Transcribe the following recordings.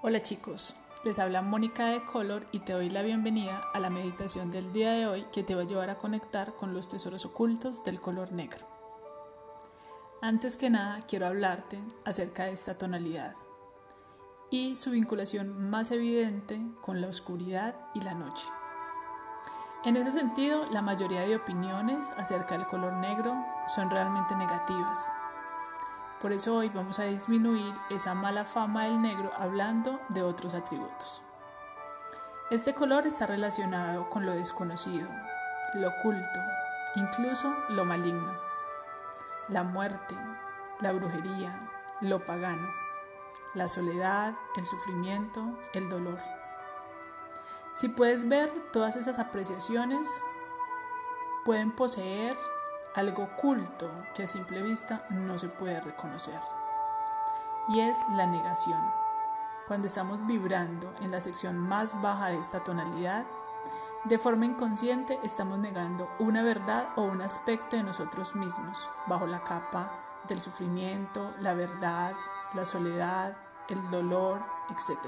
Hola chicos, les habla Mónica de Color y te doy la bienvenida a la meditación del día de hoy que te va a llevar a conectar con los tesoros ocultos del color negro. Antes que nada quiero hablarte acerca de esta tonalidad y su vinculación más evidente con la oscuridad y la noche. En ese sentido, la mayoría de opiniones acerca del color negro son realmente negativas por eso hoy vamos a disminuir esa mala fama del negro hablando de otros atributos. Este color está relacionado con lo desconocido, lo oculto, incluso lo maligno, la muerte, la brujería, lo pagano, la soledad, el sufrimiento, el dolor. Si puedes ver todas esas apreciaciones, pueden poseer algo oculto que a simple vista no se puede reconocer. Y es la negación. Cuando estamos vibrando en la sección más baja de esta tonalidad, de forma inconsciente estamos negando una verdad o un aspecto de nosotros mismos bajo la capa del sufrimiento, la verdad, la soledad, el dolor, etc.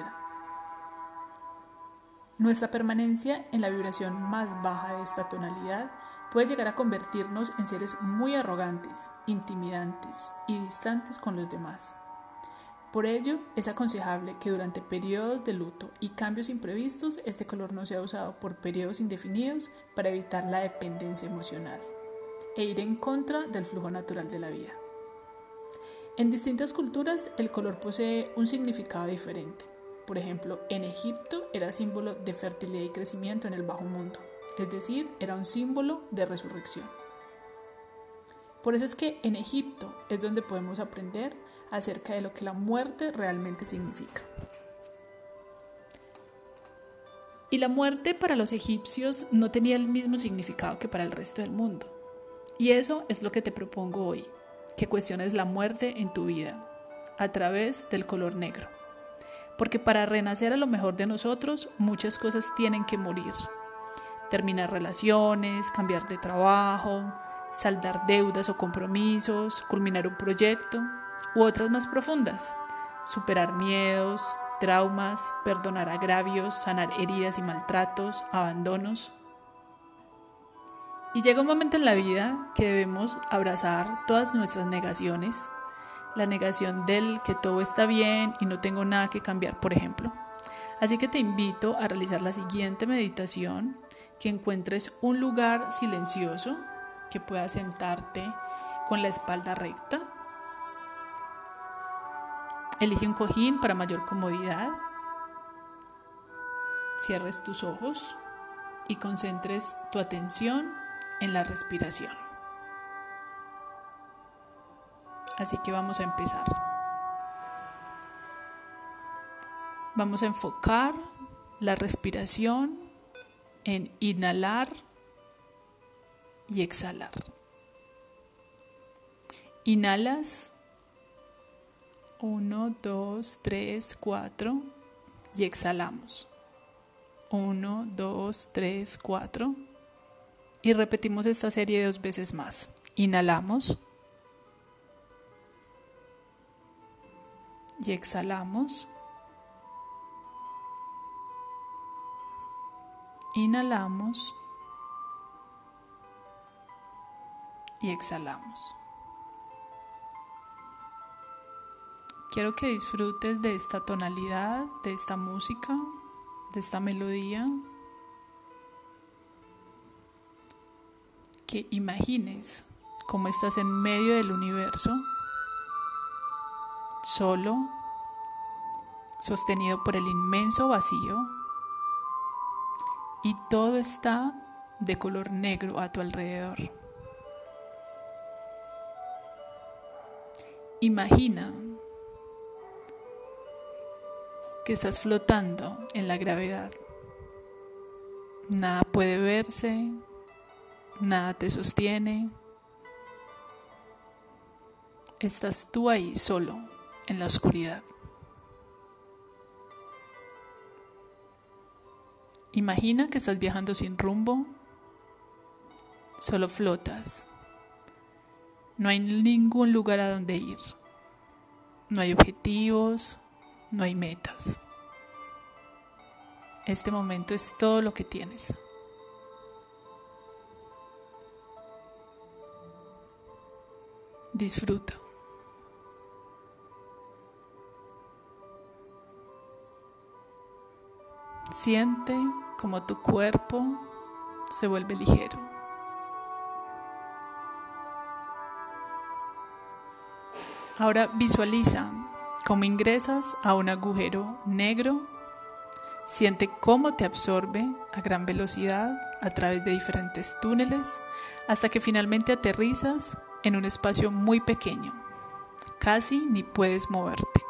Nuestra permanencia en la vibración más baja de esta tonalidad puede llegar a convertirnos en seres muy arrogantes, intimidantes y distantes con los demás. Por ello, es aconsejable que durante periodos de luto y cambios imprevistos este color no sea usado por periodos indefinidos para evitar la dependencia emocional e ir en contra del flujo natural de la vida. En distintas culturas el color posee un significado diferente. Por ejemplo, en Egipto era símbolo de fertilidad y crecimiento en el bajo mundo es decir, era un símbolo de resurrección. Por eso es que en Egipto es donde podemos aprender acerca de lo que la muerte realmente significa. Y la muerte para los egipcios no tenía el mismo significado que para el resto del mundo. Y eso es lo que te propongo hoy, que cuestiones la muerte en tu vida a través del color negro. Porque para renacer a lo mejor de nosotros, muchas cosas tienen que morir terminar relaciones, cambiar de trabajo, saldar deudas o compromisos, culminar un proyecto u otras más profundas, superar miedos, traumas, perdonar agravios, sanar heridas y maltratos, abandonos. Y llega un momento en la vida que debemos abrazar todas nuestras negaciones, la negación del que todo está bien y no tengo nada que cambiar, por ejemplo. Así que te invito a realizar la siguiente meditación que encuentres un lugar silencioso, que puedas sentarte con la espalda recta. Elige un cojín para mayor comodidad. Cierres tus ojos y concentres tu atención en la respiración. Así que vamos a empezar. Vamos a enfocar la respiración en inhalar y exhalar. Inhalas 1, 2, 3, 4 y exhalamos. 1, 2, 3, 4 y repetimos esta serie dos veces más. Inhalamos y exhalamos. Inhalamos y exhalamos. Quiero que disfrutes de esta tonalidad, de esta música, de esta melodía. Que imagines cómo estás en medio del universo, solo, sostenido por el inmenso vacío y todo está de color negro a tu alrededor. Imagina que estás flotando en la gravedad. Nada puede verse, nada te sostiene. Estás tú ahí solo en la oscuridad. Imagina que estás viajando sin rumbo, solo flotas. No hay ningún lugar a donde ir. No hay objetivos, no hay metas. Este momento es todo lo que tienes. Disfruta. Siente como tu cuerpo se vuelve ligero. Ahora visualiza cómo ingresas a un agujero negro. Siente cómo te absorbe a gran velocidad a través de diferentes túneles hasta que finalmente aterrizas en un espacio muy pequeño. Casi ni puedes moverte.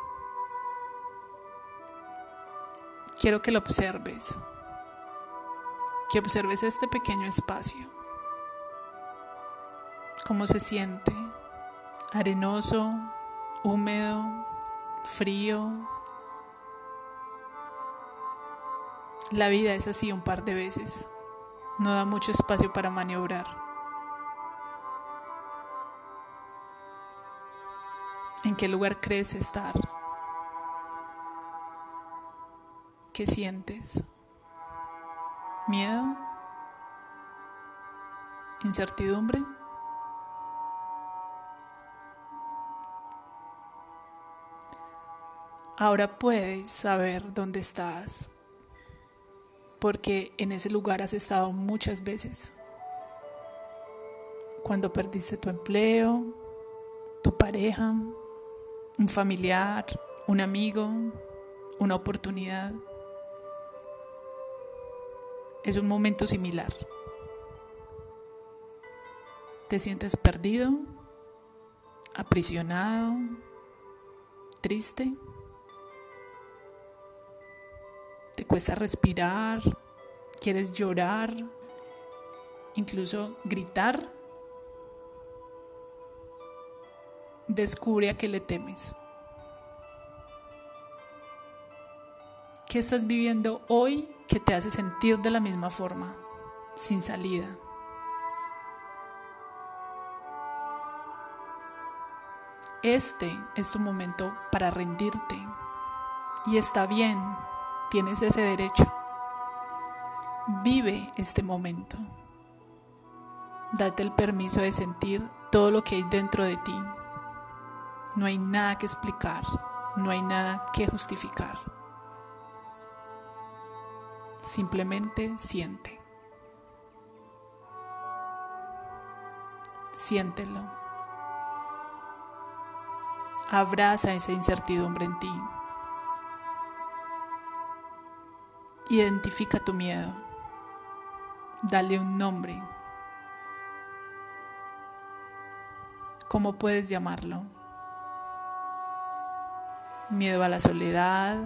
Quiero que lo observes, que observes este pequeño espacio, cómo se siente, arenoso, húmedo, frío. La vida es así un par de veces, no da mucho espacio para maniobrar. ¿En qué lugar crees estar? ¿Qué sientes? ¿Miedo? ¿Incertidumbre? Ahora puedes saber dónde estás, porque en ese lugar has estado muchas veces. Cuando perdiste tu empleo, tu pareja, un familiar, un amigo, una oportunidad es un momento similar. Te sientes perdido, aprisionado, triste. Te cuesta respirar, quieres llorar, incluso gritar. Descubre a qué le temes. ¿Qué estás viviendo hoy que te hace sentir de la misma forma, sin salida? Este es tu momento para rendirte. Y está bien, tienes ese derecho. Vive este momento. Date el permiso de sentir todo lo que hay dentro de ti. No hay nada que explicar, no hay nada que justificar. Simplemente siente. Siéntelo. Abraza esa incertidumbre en ti. Identifica tu miedo. Dale un nombre. ¿Cómo puedes llamarlo? Miedo a la soledad,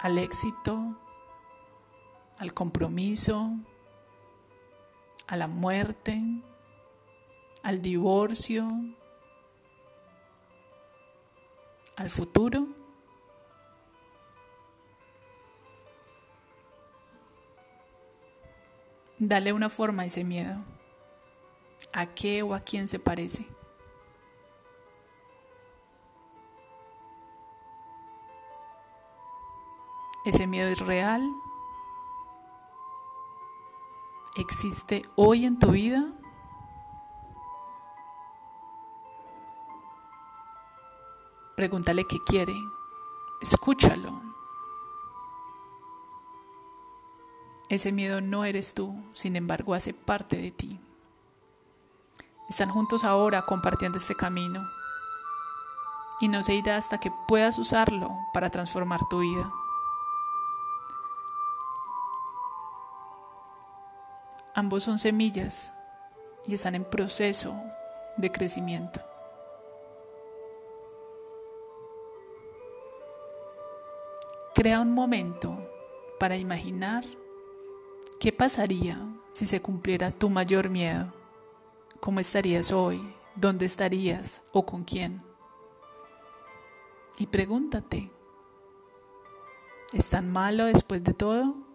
al éxito, al compromiso, a la muerte, al divorcio, al futuro. Dale una forma a ese miedo. ¿A qué o a quién se parece? ¿Ese miedo es real existe hoy en tu vida? Pregúntale qué quiere. Escúchalo. Ese miedo no eres tú, sin embargo hace parte de ti. Están juntos ahora compartiendo este camino y no se irá hasta que puedas usarlo para transformar tu vida. Ambos son semillas y están en proceso de crecimiento. Crea un momento para imaginar qué pasaría si se cumpliera tu mayor miedo. ¿Cómo estarías hoy? ¿Dónde estarías? ¿O con quién? Y pregúntate, ¿es tan malo después de todo?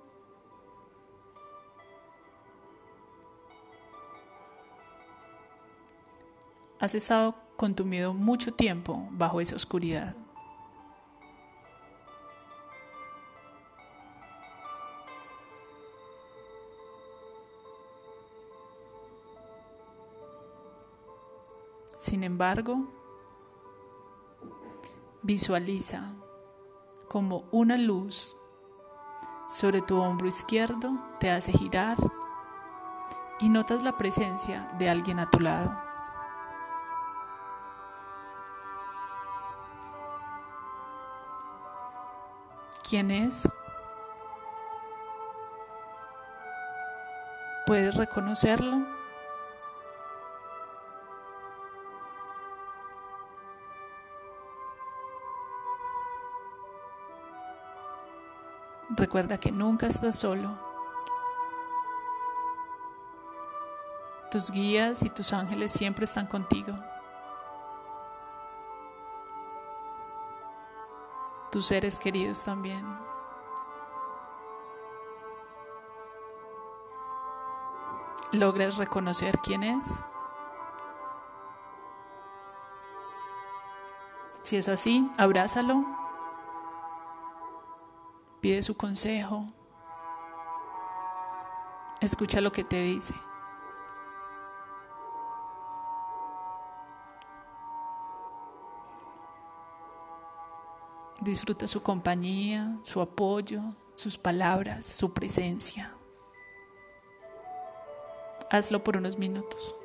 has estado contumido mucho tiempo bajo esa oscuridad. Sin embargo, visualiza como una luz sobre tu hombro izquierdo te hace girar y notas la presencia de alguien a tu lado. ¿Quién es? ¿Puedes reconocerlo? Recuerda que nunca estás solo. Tus guías y tus ángeles siempre están contigo. Tus seres queridos también. ¿Logras reconocer quién es? Si es así, abrázalo pide su consejo, escucha lo que te dice. Disfruta su compañía, su apoyo, sus palabras, su presencia. Hazlo por unos minutos.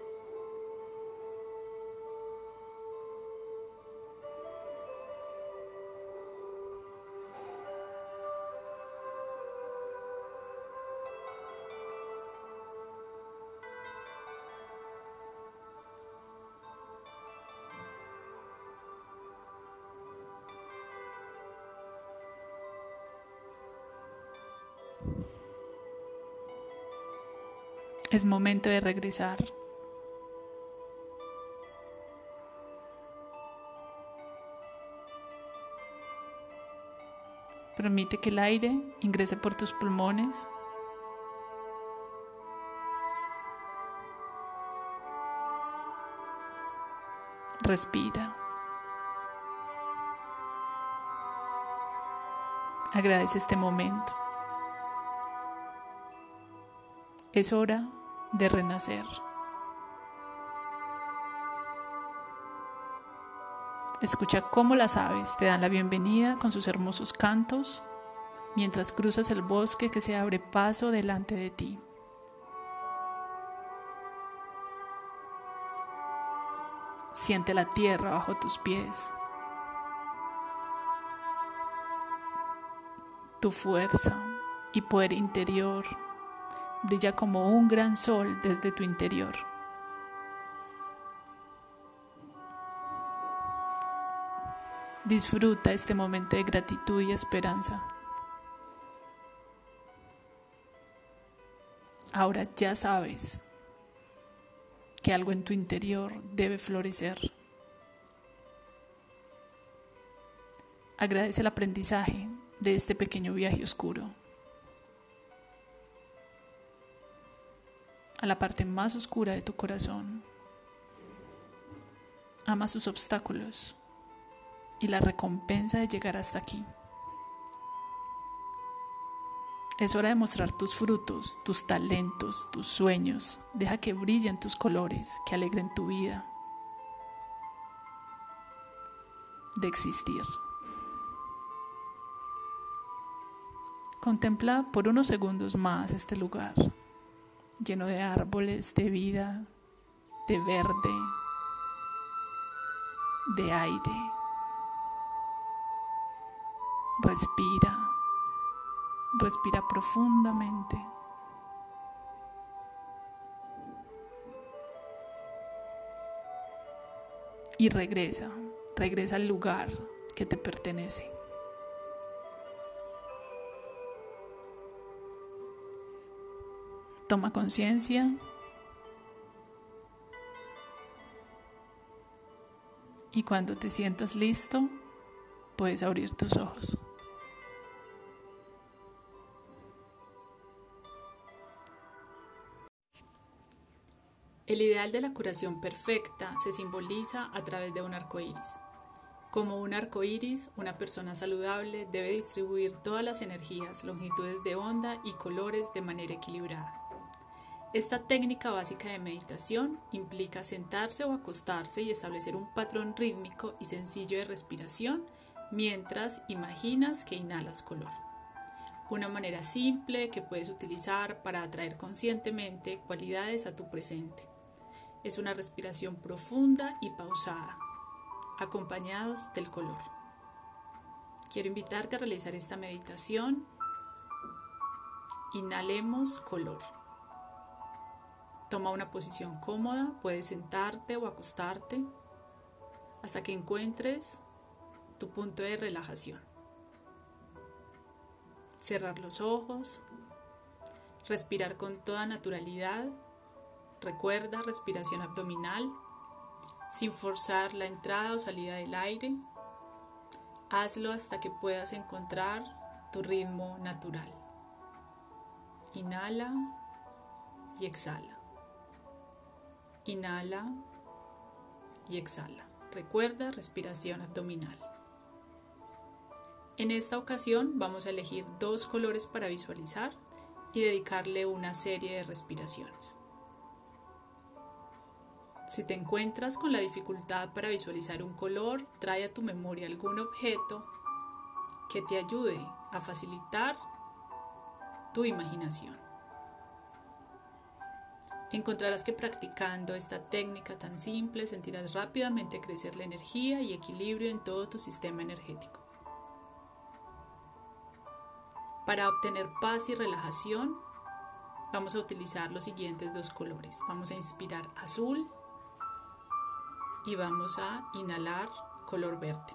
Es momento de regresar. Permite que el aire ingrese por tus pulmones. Respira. Agradece este momento. Es hora de renacer. Escucha cómo las aves te dan la bienvenida con sus hermosos cantos mientras cruzas el bosque que se abre paso delante de ti. Siente la tierra bajo tus pies. Tu fuerza y poder interior brilla como un gran sol desde tu interior. Disfruta este momento de gratitud y esperanza. Ahora ya sabes que algo en tu interior debe florecer. Agradece el aprendizaje de este pequeño viaje oscuro. A la parte más oscura de tu corazón. Ama sus obstáculos y la recompensa de llegar hasta aquí. Es hora de mostrar tus frutos, tus talentos, tus sueños. Deja que brillen tus colores, que alegren tu vida. De existir. Contempla por unos segundos más este lugar lleno de árboles, de vida, de verde, de aire. Respira, respira profundamente. Y regresa, regresa al lugar que te pertenece. Toma conciencia. Y cuando te sientas listo, puedes abrir tus ojos. El ideal de la curación perfecta se simboliza a través de un arco iris. Como un arco iris, una persona saludable debe distribuir todas las energías, longitudes de onda y colores de manera equilibrada. Esta técnica básica de meditación implica sentarse o acostarse y establecer un patrón rítmico y sencillo de respiración mientras imaginas que inhalas color. Una manera simple que puedes utilizar para atraer conscientemente cualidades a tu presente. Es una respiración profunda y pausada, acompañados del color. Quiero invitarte a realizar esta meditación. Inhalemos color. Toma una posición cómoda, puedes sentarte o acostarte hasta que encuentres tu punto de relajación. Cerrar los ojos, respirar con toda naturalidad. Recuerda respiración abdominal, sin forzar la entrada o salida del aire. Hazlo hasta que puedas encontrar tu ritmo natural. Inhala y exhala. Inhala y exhala. Recuerda respiración abdominal. En esta ocasión vamos a elegir dos colores para visualizar y dedicarle una serie de respiraciones. Si te encuentras con la dificultad para visualizar un color, trae a tu memoria algún objeto que te ayude a facilitar tu imaginación. Encontrarás que practicando esta técnica tan simple sentirás rápidamente crecer la energía y equilibrio en todo tu sistema energético. Para obtener paz y relajación, vamos a utilizar los siguientes dos colores. Vamos a inspirar azul y vamos a inhalar color verde.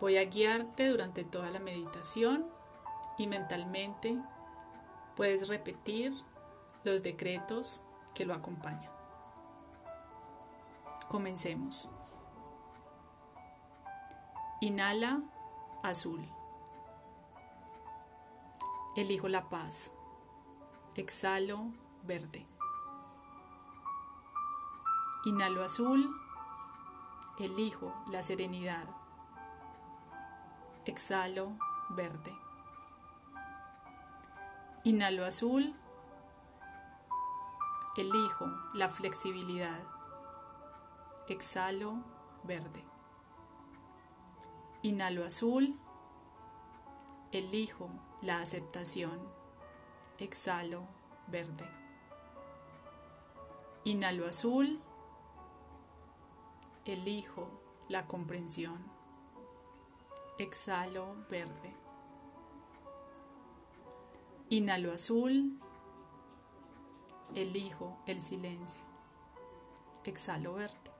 Voy a guiarte durante toda la meditación y mentalmente Puedes repetir los decretos que lo acompañan. Comencemos. Inhala azul. Elijo la paz. Exhalo verde. Inhalo azul. Elijo la serenidad. Exhalo verde. Inhalo azul. Elijo la flexibilidad. Exhalo verde. Inhalo azul. Elijo la aceptación. Exhalo verde. Inhalo azul. Elijo la comprensión. Exhalo verde. Inhalo azul, elijo el silencio, exhalo verde.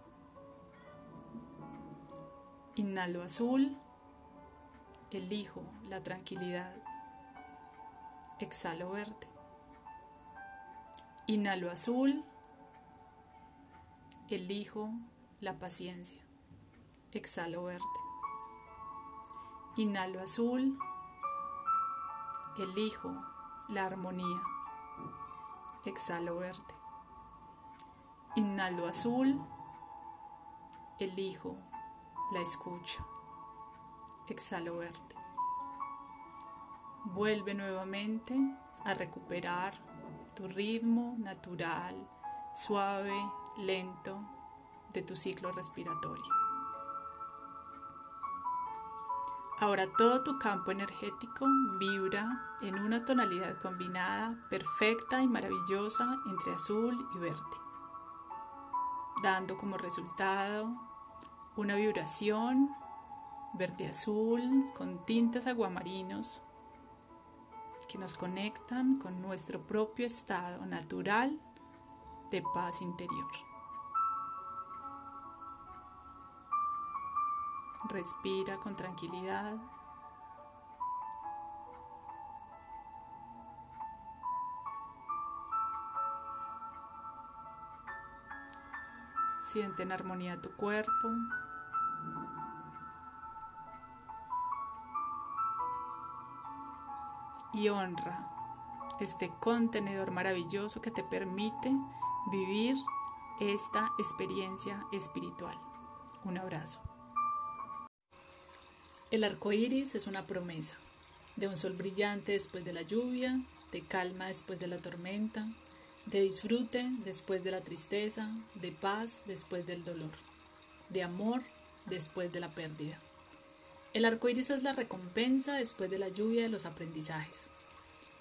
Inhalo azul, elijo la tranquilidad, exhalo verde. Inhalo azul, elijo la paciencia, exhalo verde. Inhalo azul, elijo la armonía. Exhalo verde. Inhalo azul. Elijo la escucha. Exhalo verde. Vuelve nuevamente a recuperar tu ritmo natural, suave, lento de tu ciclo respiratorio. Ahora todo tu campo energético vibra en una tonalidad combinada perfecta y maravillosa entre azul y verde, dando como resultado una vibración verde-azul con tintes aguamarinos que nos conectan con nuestro propio estado natural de paz interior. Respira con tranquilidad. Siente en armonía tu cuerpo. Y honra este contenedor maravilloso que te permite vivir esta experiencia espiritual. Un abrazo. El arco iris es una promesa de un sol brillante después de la lluvia, de calma después de la tormenta, de disfrute después de la tristeza, de paz después del dolor, de amor después de la pérdida. El arco iris es la recompensa después de la lluvia de los aprendizajes.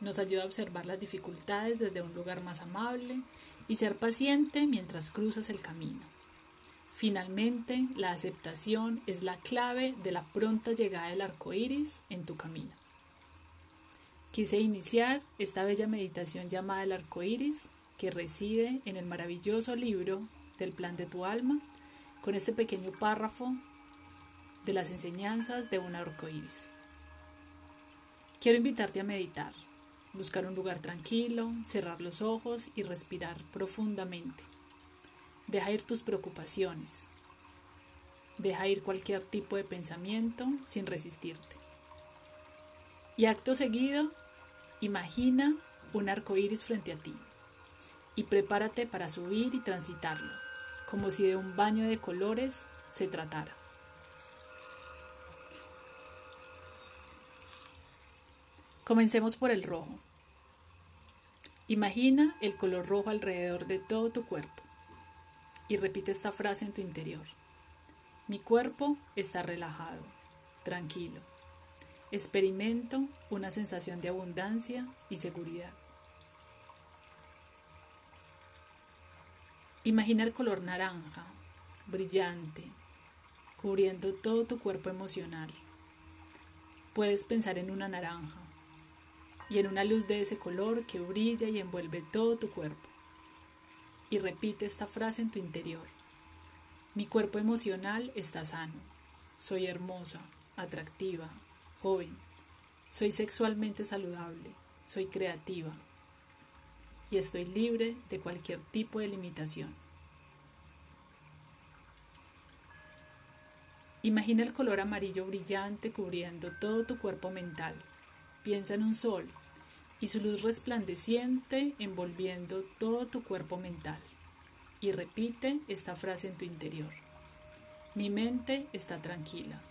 Nos ayuda a observar las dificultades desde un lugar más amable y ser paciente mientras cruzas el camino. Finalmente, la aceptación es la clave de la pronta llegada del arco iris en tu camino. Quise iniciar esta bella meditación llamada el arco iris, que reside en el maravilloso libro del plan de tu alma, con este pequeño párrafo de las enseñanzas de un arco iris. Quiero invitarte a meditar, buscar un lugar tranquilo, cerrar los ojos y respirar profundamente. Deja ir tus preocupaciones. Deja ir cualquier tipo de pensamiento sin resistirte. Y acto seguido, Imagina un arco iris frente a ti y prepárate para subir y transitarlo, como si de un baño de colores se tratara. Comencemos por el rojo. Imagina el color rojo alrededor de todo tu cuerpo y repite esta frase en tu interior. Mi cuerpo está relajado, tranquilo experimento una sensación de abundancia y seguridad. Imagina el color naranja, brillante, cubriendo todo tu cuerpo emocional. Puedes pensar en una naranja y en una luz de ese color que brilla y envuelve todo tu cuerpo. Y repite esta frase en tu interior. Mi cuerpo emocional está sano. Soy hermosa, atractiva, joven, soy sexualmente saludable, soy creativa y estoy libre de cualquier tipo de limitación. Imagina el color amarillo brillante cubriendo todo tu cuerpo mental. Piensa en un sol y su luz resplandeciente envolviendo todo tu cuerpo mental. Y repite esta frase en tu interior. Mi mente está tranquila.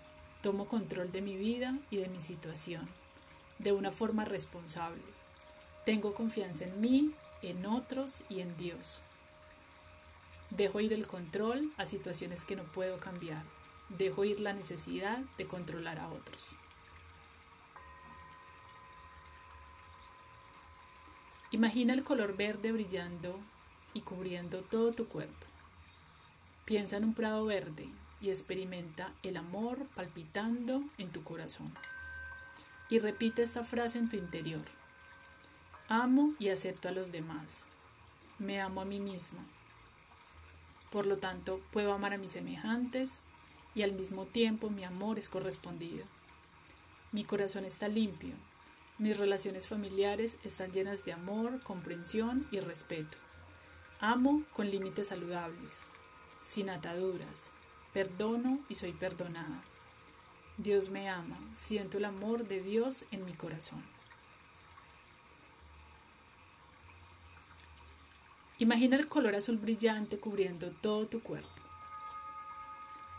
Tomo control de mi vida y de mi situación de una forma responsable. Tengo confianza en mí, en otros y en Dios. Dejo ir el control a situaciones que no puedo cambiar. Dejo ir la necesidad de controlar a otros. Imagina el color verde brillando y cubriendo todo tu cuerpo. Piensa en un prado verde, y experimenta el amor palpitando en tu corazón. Y repite esta frase en tu interior. Amo y acepto a los demás. Me amo a mí misma. Por lo tanto, puedo amar a mis semejantes y al mismo tiempo mi amor es correspondido. Mi corazón está limpio. Mis relaciones familiares están llenas de amor, comprensión y respeto. Amo con límites saludables, sin ataduras, Perdono y soy perdonada. Dios me ama, siento el amor de Dios en mi corazón. Imagina el color azul brillante cubriendo todo tu cuerpo.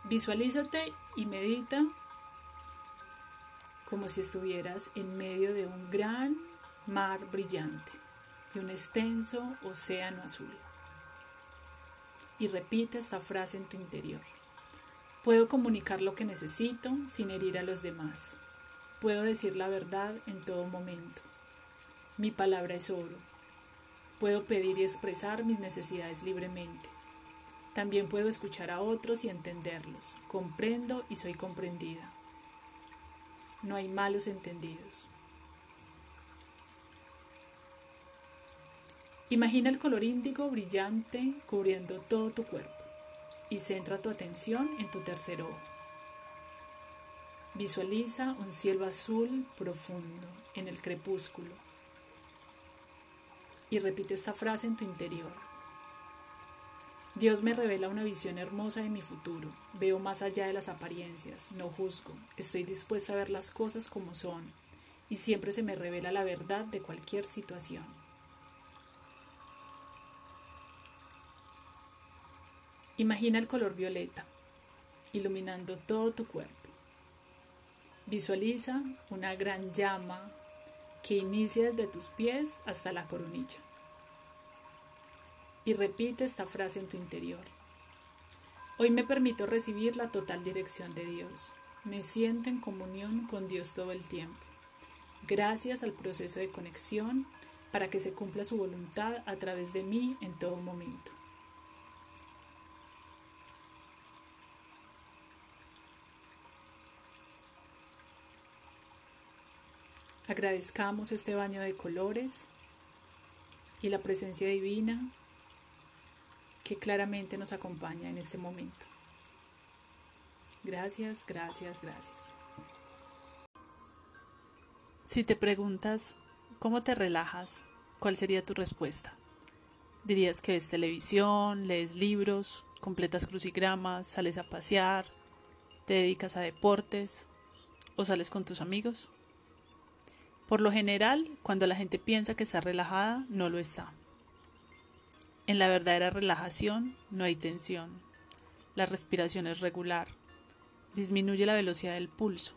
Visualízate y medita como si estuvieras en medio de un gran mar brillante y un extenso océano azul. Y repite esta frase en tu interior. Puedo comunicar lo que necesito sin herir a los demás. Puedo decir la verdad en todo momento. Mi palabra es oro. Puedo pedir y expresar mis necesidades libremente. También puedo escuchar a otros y entenderlos. Comprendo y soy comprendida. No hay malos entendidos. Imagina el color índigo brillante cubriendo todo tu cuerpo y centra tu atención en tu tercer ojo. Visualiza un cielo azul profundo en el crepúsculo y repite esta frase en tu interior. Dios me revela una visión hermosa de mi futuro. Veo más allá de las apariencias, no juzgo, estoy dispuesta a ver las cosas como son y siempre se me revela la verdad de cualquier situación. Imagina el color violeta, iluminando todo tu cuerpo. Visualiza una gran llama que inicia desde tus pies hasta la coronilla. Y repite esta frase en tu interior. Hoy me permito recibir la total dirección de Dios. Me siento en comunión con Dios todo el tiempo. Gracias al proceso de conexión para que se cumpla su voluntad a través de mí en todo momento. Agradezcamos este baño de colores y la presencia divina que claramente nos acompaña en este momento. Gracias, gracias, gracias. Si te preguntas cómo te relajas, ¿cuál sería tu respuesta? ¿Dirías que ves televisión, lees libros, completas crucigramas, sales a pasear, te dedicas a deportes o sales con tus amigos? Por lo general, cuando la gente piensa que está relajada, no lo está. En la verdadera relajación no hay tensión. La respiración es regular. Disminuye la velocidad del pulso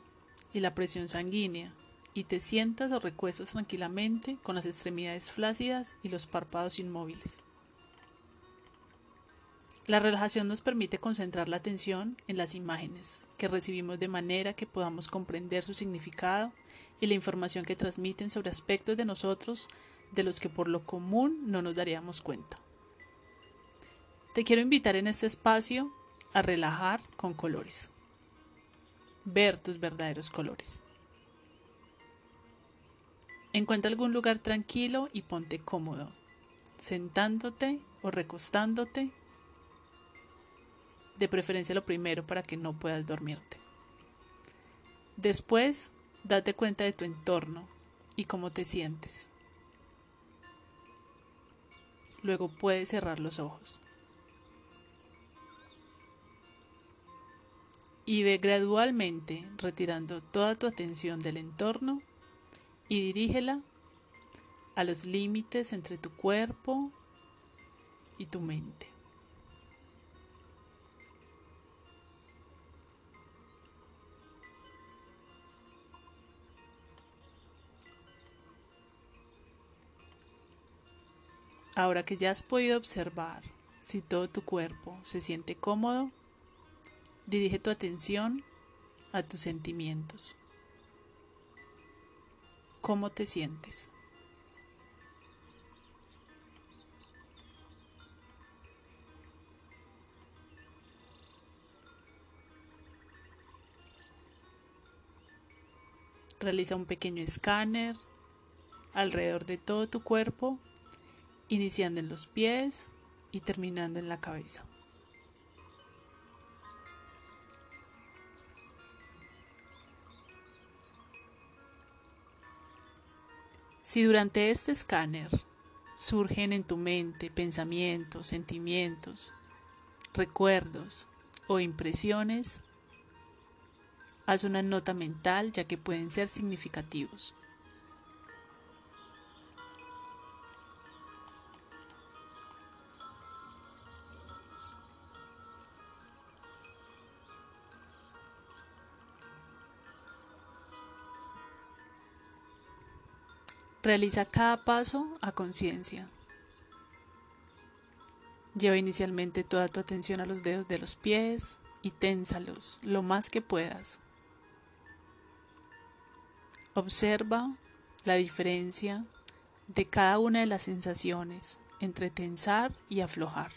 y la presión sanguínea y te sientas o recuestas tranquilamente con las extremidades flácidas y los párpados inmóviles. La relajación nos permite concentrar la atención en las imágenes que recibimos de manera que podamos comprender su significado y la información que transmiten sobre aspectos de nosotros de los que por lo común no nos daríamos cuenta. Te quiero invitar en este espacio a relajar con colores, ver tus verdaderos colores. Encuentra algún lugar tranquilo y ponte cómodo, sentándote o recostándote, de preferencia lo primero para que no puedas dormirte. Después, Date cuenta de tu entorno y cómo te sientes. Luego puedes cerrar los ojos. Y ve gradualmente retirando toda tu atención del entorno y dirígela a los límites entre tu cuerpo y tu mente. Ahora que ya has podido observar si todo tu cuerpo se siente cómodo, dirige tu atención a tus sentimientos. ¿Cómo te sientes? Realiza un pequeño escáner alrededor de todo tu cuerpo iniciando en los pies y terminando en la cabeza. Si durante este escáner surgen en tu mente pensamientos, sentimientos, recuerdos o impresiones, haz una nota mental ya que pueden ser significativos. Realiza cada paso a conciencia. Lleva inicialmente toda tu atención a los dedos de los pies y ténsalos lo más que puedas. Observa la diferencia de cada una de las sensaciones entre tensar y aflojar.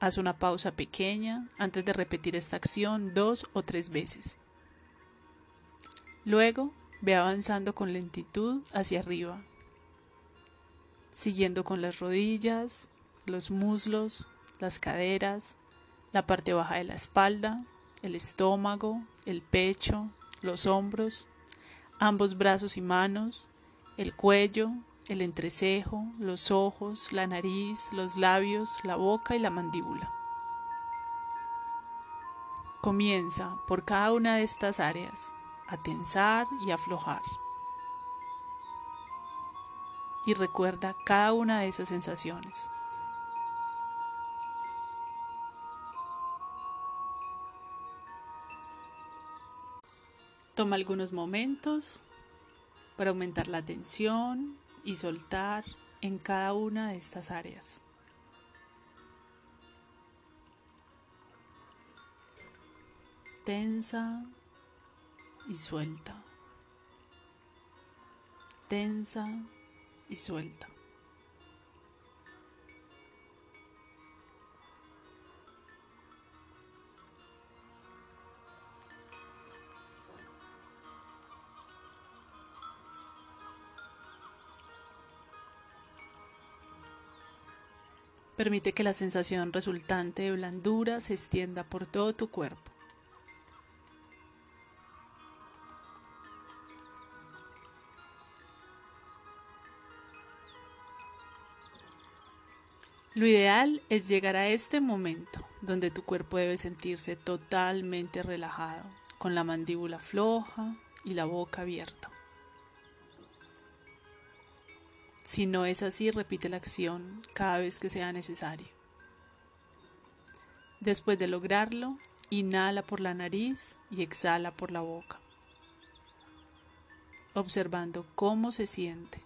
Haz una pausa pequeña antes de repetir esta acción dos o tres veces. Luego ve avanzando con lentitud hacia arriba, siguiendo con las rodillas, los muslos, las caderas, la parte baja de la espalda, el estómago, el pecho, los hombros, ambos brazos y manos, el cuello, el entrecejo, los ojos, la nariz, los labios, la boca y la mandíbula. Comienza por cada una de estas áreas a tensar y aflojar. Y recuerda cada una de esas sensaciones. Toma algunos momentos para aumentar la tensión y soltar en cada una de estas áreas. Tensa y suelta. Tensa y suelta. Permite que la sensación resultante de blandura se extienda por todo tu cuerpo. Lo ideal es llegar a este momento donde tu cuerpo debe sentirse totalmente relajado, con la mandíbula floja y la boca abierta. Si no es así, repite la acción cada vez que sea necesario. Después de lograrlo, inhala por la nariz y exhala por la boca, observando cómo se siente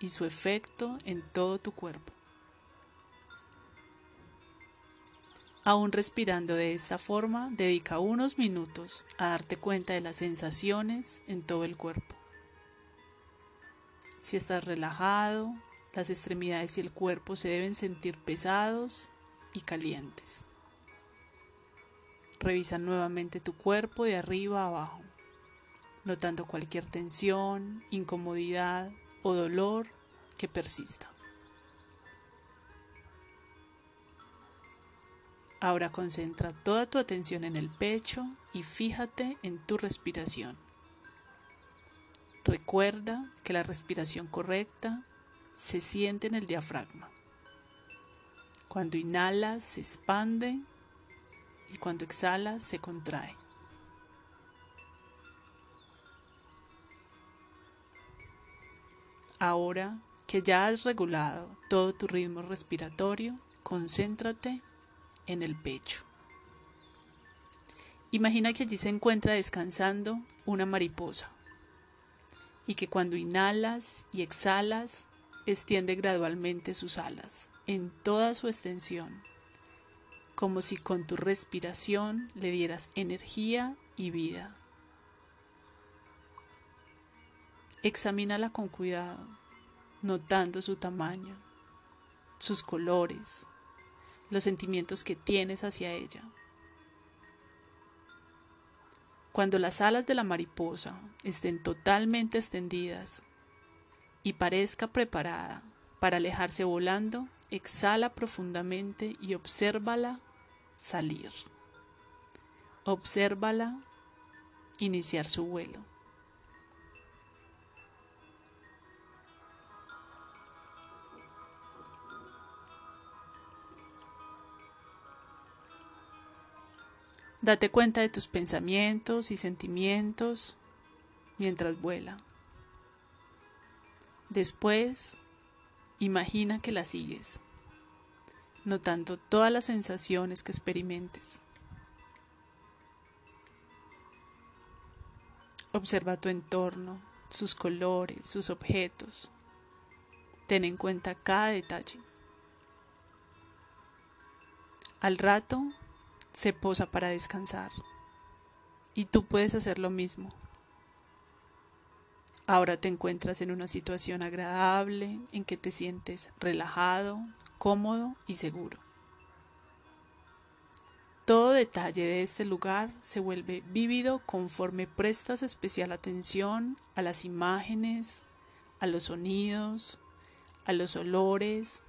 y su efecto en todo tu cuerpo. Aún respirando de esta forma, dedica unos minutos a darte cuenta de las sensaciones en todo el cuerpo. Si estás relajado, las extremidades y el cuerpo se deben sentir pesados y calientes. Revisa nuevamente tu cuerpo de arriba a abajo, notando cualquier tensión, incomodidad o dolor que persista. Ahora concentra toda tu atención en el pecho y fíjate en tu respiración. Recuerda que la respiración correcta se siente en el diafragma. Cuando inhalas se expande y cuando exhalas se contrae. Ahora que ya has regulado todo tu ritmo respiratorio, concéntrate en el pecho. Imagina que allí se encuentra descansando una mariposa y que cuando inhalas y exhalas extiende gradualmente sus alas en toda su extensión, como si con tu respiración le dieras energía y vida. Examínala con cuidado, notando su tamaño, sus colores, los sentimientos que tienes hacia ella. Cuando las alas de la mariposa estén totalmente extendidas y parezca preparada para alejarse volando, exhala profundamente y obsérvala salir. Obsérvala iniciar su vuelo. Date cuenta de tus pensamientos y sentimientos mientras vuela. Después, imagina que la sigues, notando todas las sensaciones que experimentes. Observa tu entorno, sus colores, sus objetos. Ten en cuenta cada detalle. Al rato se posa para descansar. Y tú puedes hacer lo mismo. Ahora te encuentras en una situación agradable en que te sientes relajado, cómodo y seguro. Todo detalle de este lugar se vuelve vívido conforme prestas especial atención a las imágenes, a los sonidos, a los olores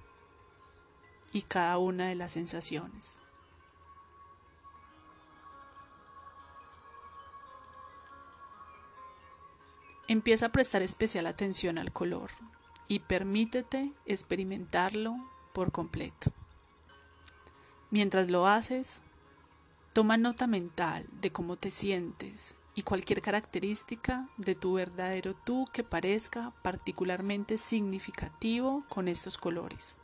y cada una de las sensaciones. Empieza a prestar especial atención al color y permítete experimentarlo por completo. Mientras lo haces, toma nota mental de cómo te sientes y cualquier característica de tu verdadero tú que parezca particularmente significativo con estos colores.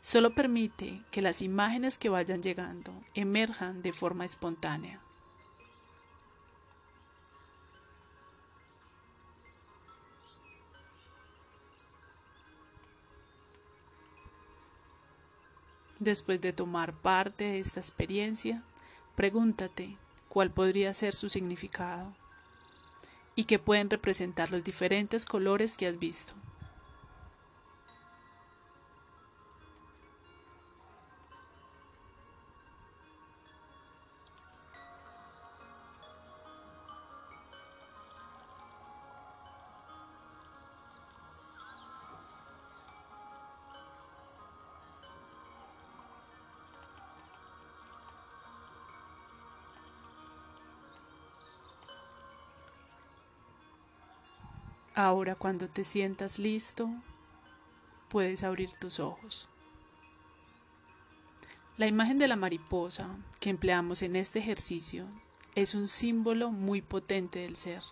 Solo permite que las imágenes que vayan llegando emerjan de forma espontánea. Después de tomar parte de esta experiencia, pregúntate cuál podría ser su significado y qué pueden representar los diferentes colores que has visto. Ahora cuando te sientas listo, puedes abrir tus ojos. La imagen de la mariposa que empleamos en este ejercicio es un símbolo muy potente del ser.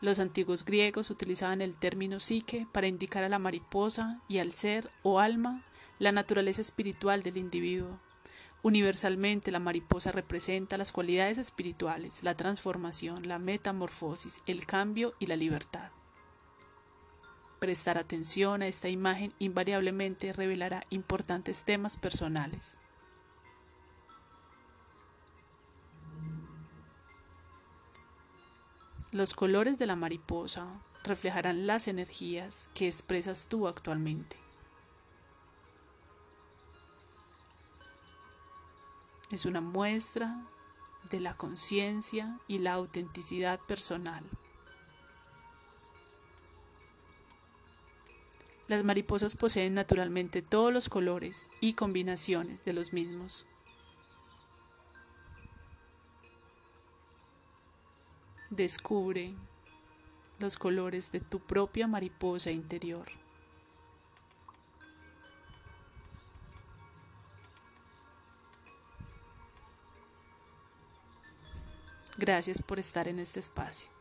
Los antiguos griegos utilizaban el término psique para indicar a la mariposa y al ser o alma la naturaleza espiritual del individuo. Universalmente la mariposa representa las cualidades espirituales, la transformación, la metamorfosis, el cambio y la libertad. Prestar atención a esta imagen invariablemente revelará importantes temas personales. Los colores de la mariposa reflejarán las energías que expresas tú actualmente. Es una muestra de la conciencia y la autenticidad personal. Las mariposas poseen naturalmente todos los colores y combinaciones de los mismos. Descubre los colores de tu propia mariposa interior. Gracias por estar en este espacio.